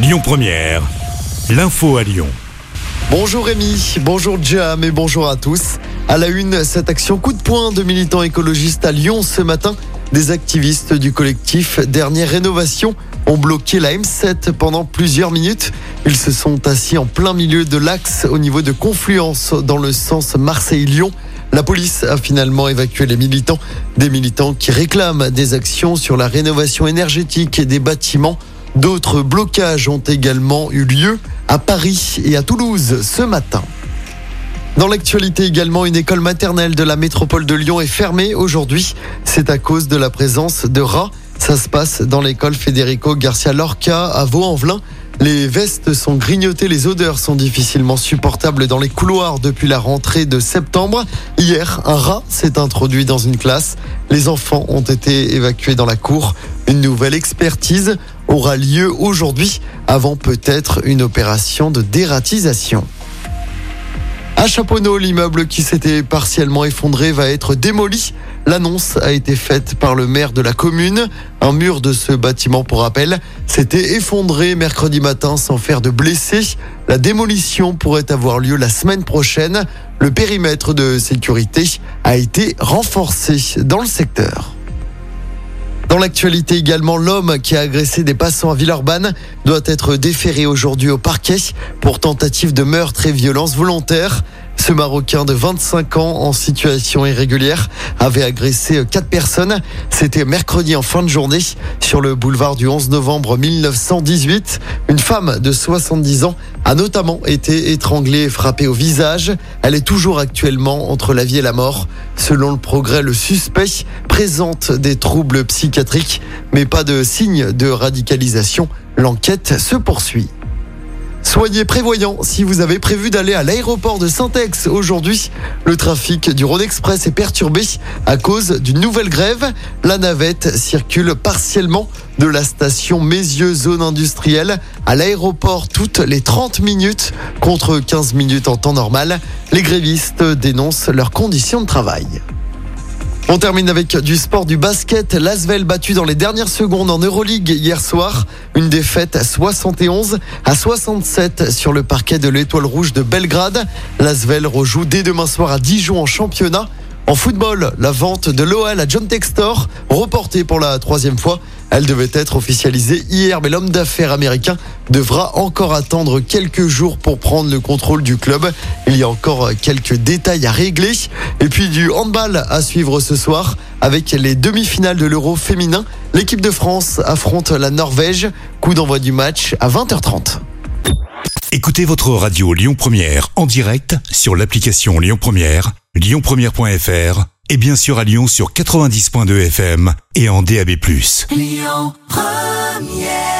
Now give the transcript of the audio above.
Lyon Première, l'info à Lyon. Bonjour Rémi, bonjour Jam et bonjour à tous. À la une, cette action coup de poing de militants écologistes à Lyon ce matin. Des activistes du collectif Dernière Rénovation ont bloqué la M7 pendant plusieurs minutes. Ils se sont assis en plein milieu de l'axe au niveau de confluence dans le sens Marseille-Lyon. La police a finalement évacué les militants, des militants qui réclament des actions sur la rénovation énergétique des bâtiments. D'autres blocages ont également eu lieu à Paris et à Toulouse ce matin. Dans l'actualité également, une école maternelle de la métropole de Lyon est fermée aujourd'hui. C'est à cause de la présence de rats. Ça se passe dans l'école Federico Garcia Lorca à Vaux-en-Velin. Les vestes sont grignotées, les odeurs sont difficilement supportables dans les couloirs depuis la rentrée de septembre. Hier, un rat s'est introduit dans une classe. Les enfants ont été évacués dans la cour. Une nouvelle expertise aura lieu aujourd'hui avant peut-être une opération de dératisation. À Chaponneau, l'immeuble qui s'était partiellement effondré va être démoli. L'annonce a été faite par le maire de la commune. Un mur de ce bâtiment, pour rappel, s'était effondré mercredi matin sans faire de blessés. La démolition pourrait avoir lieu la semaine prochaine. Le périmètre de sécurité a été renforcé dans le secteur. Dans l'actualité également, l'homme qui a agressé des passants à Villeurbanne doit être déféré aujourd'hui au parquet pour tentative de meurtre et violence volontaire. Ce Marocain de 25 ans en situation irrégulière avait agressé quatre personnes. C'était mercredi en fin de journée sur le boulevard du 11 novembre 1918. Une femme de 70 ans a notamment été étranglée et frappée au visage. Elle est toujours actuellement entre la vie et la mort. Selon le progrès, le suspect présente des troubles psychiatriques, mais pas de signe de radicalisation. L'enquête se poursuit. Soyez prévoyants si vous avez prévu d'aller à l'aéroport de Saint-Ex aujourd'hui. Le trafic du Rhône Express est perturbé à cause d'une nouvelle grève. La navette circule partiellement de la station Mézieux zone industrielle à l'aéroport toutes les 30 minutes contre 15 minutes en temps normal. Les grévistes dénoncent leurs conditions de travail. On termine avec du sport, du basket. L'Asvel battu dans les dernières secondes en Euroleague hier soir. Une défaite à 71 à 67 sur le parquet de l'Étoile Rouge de Belgrade. L'Asvel rejoue dès demain soir à Dijon en championnat. En football, la vente de l'OL à John Textor, reportée pour la troisième fois. Elle devait être officialisée hier, mais l'homme d'affaires américain devra encore attendre quelques jours pour prendre le contrôle du club. Il y a encore quelques détails à régler. Et puis du handball à suivre ce soir avec les demi-finales de l'Euro féminin. L'équipe de France affronte la Norvège. Coup d'envoi du match à 20h30. Écoutez votre radio Lyon Première en direct sur l'application Lyon Première, lyonpremière.fr et bien sûr à Lyon sur 90.2 FM et en DAB+. Lyon Première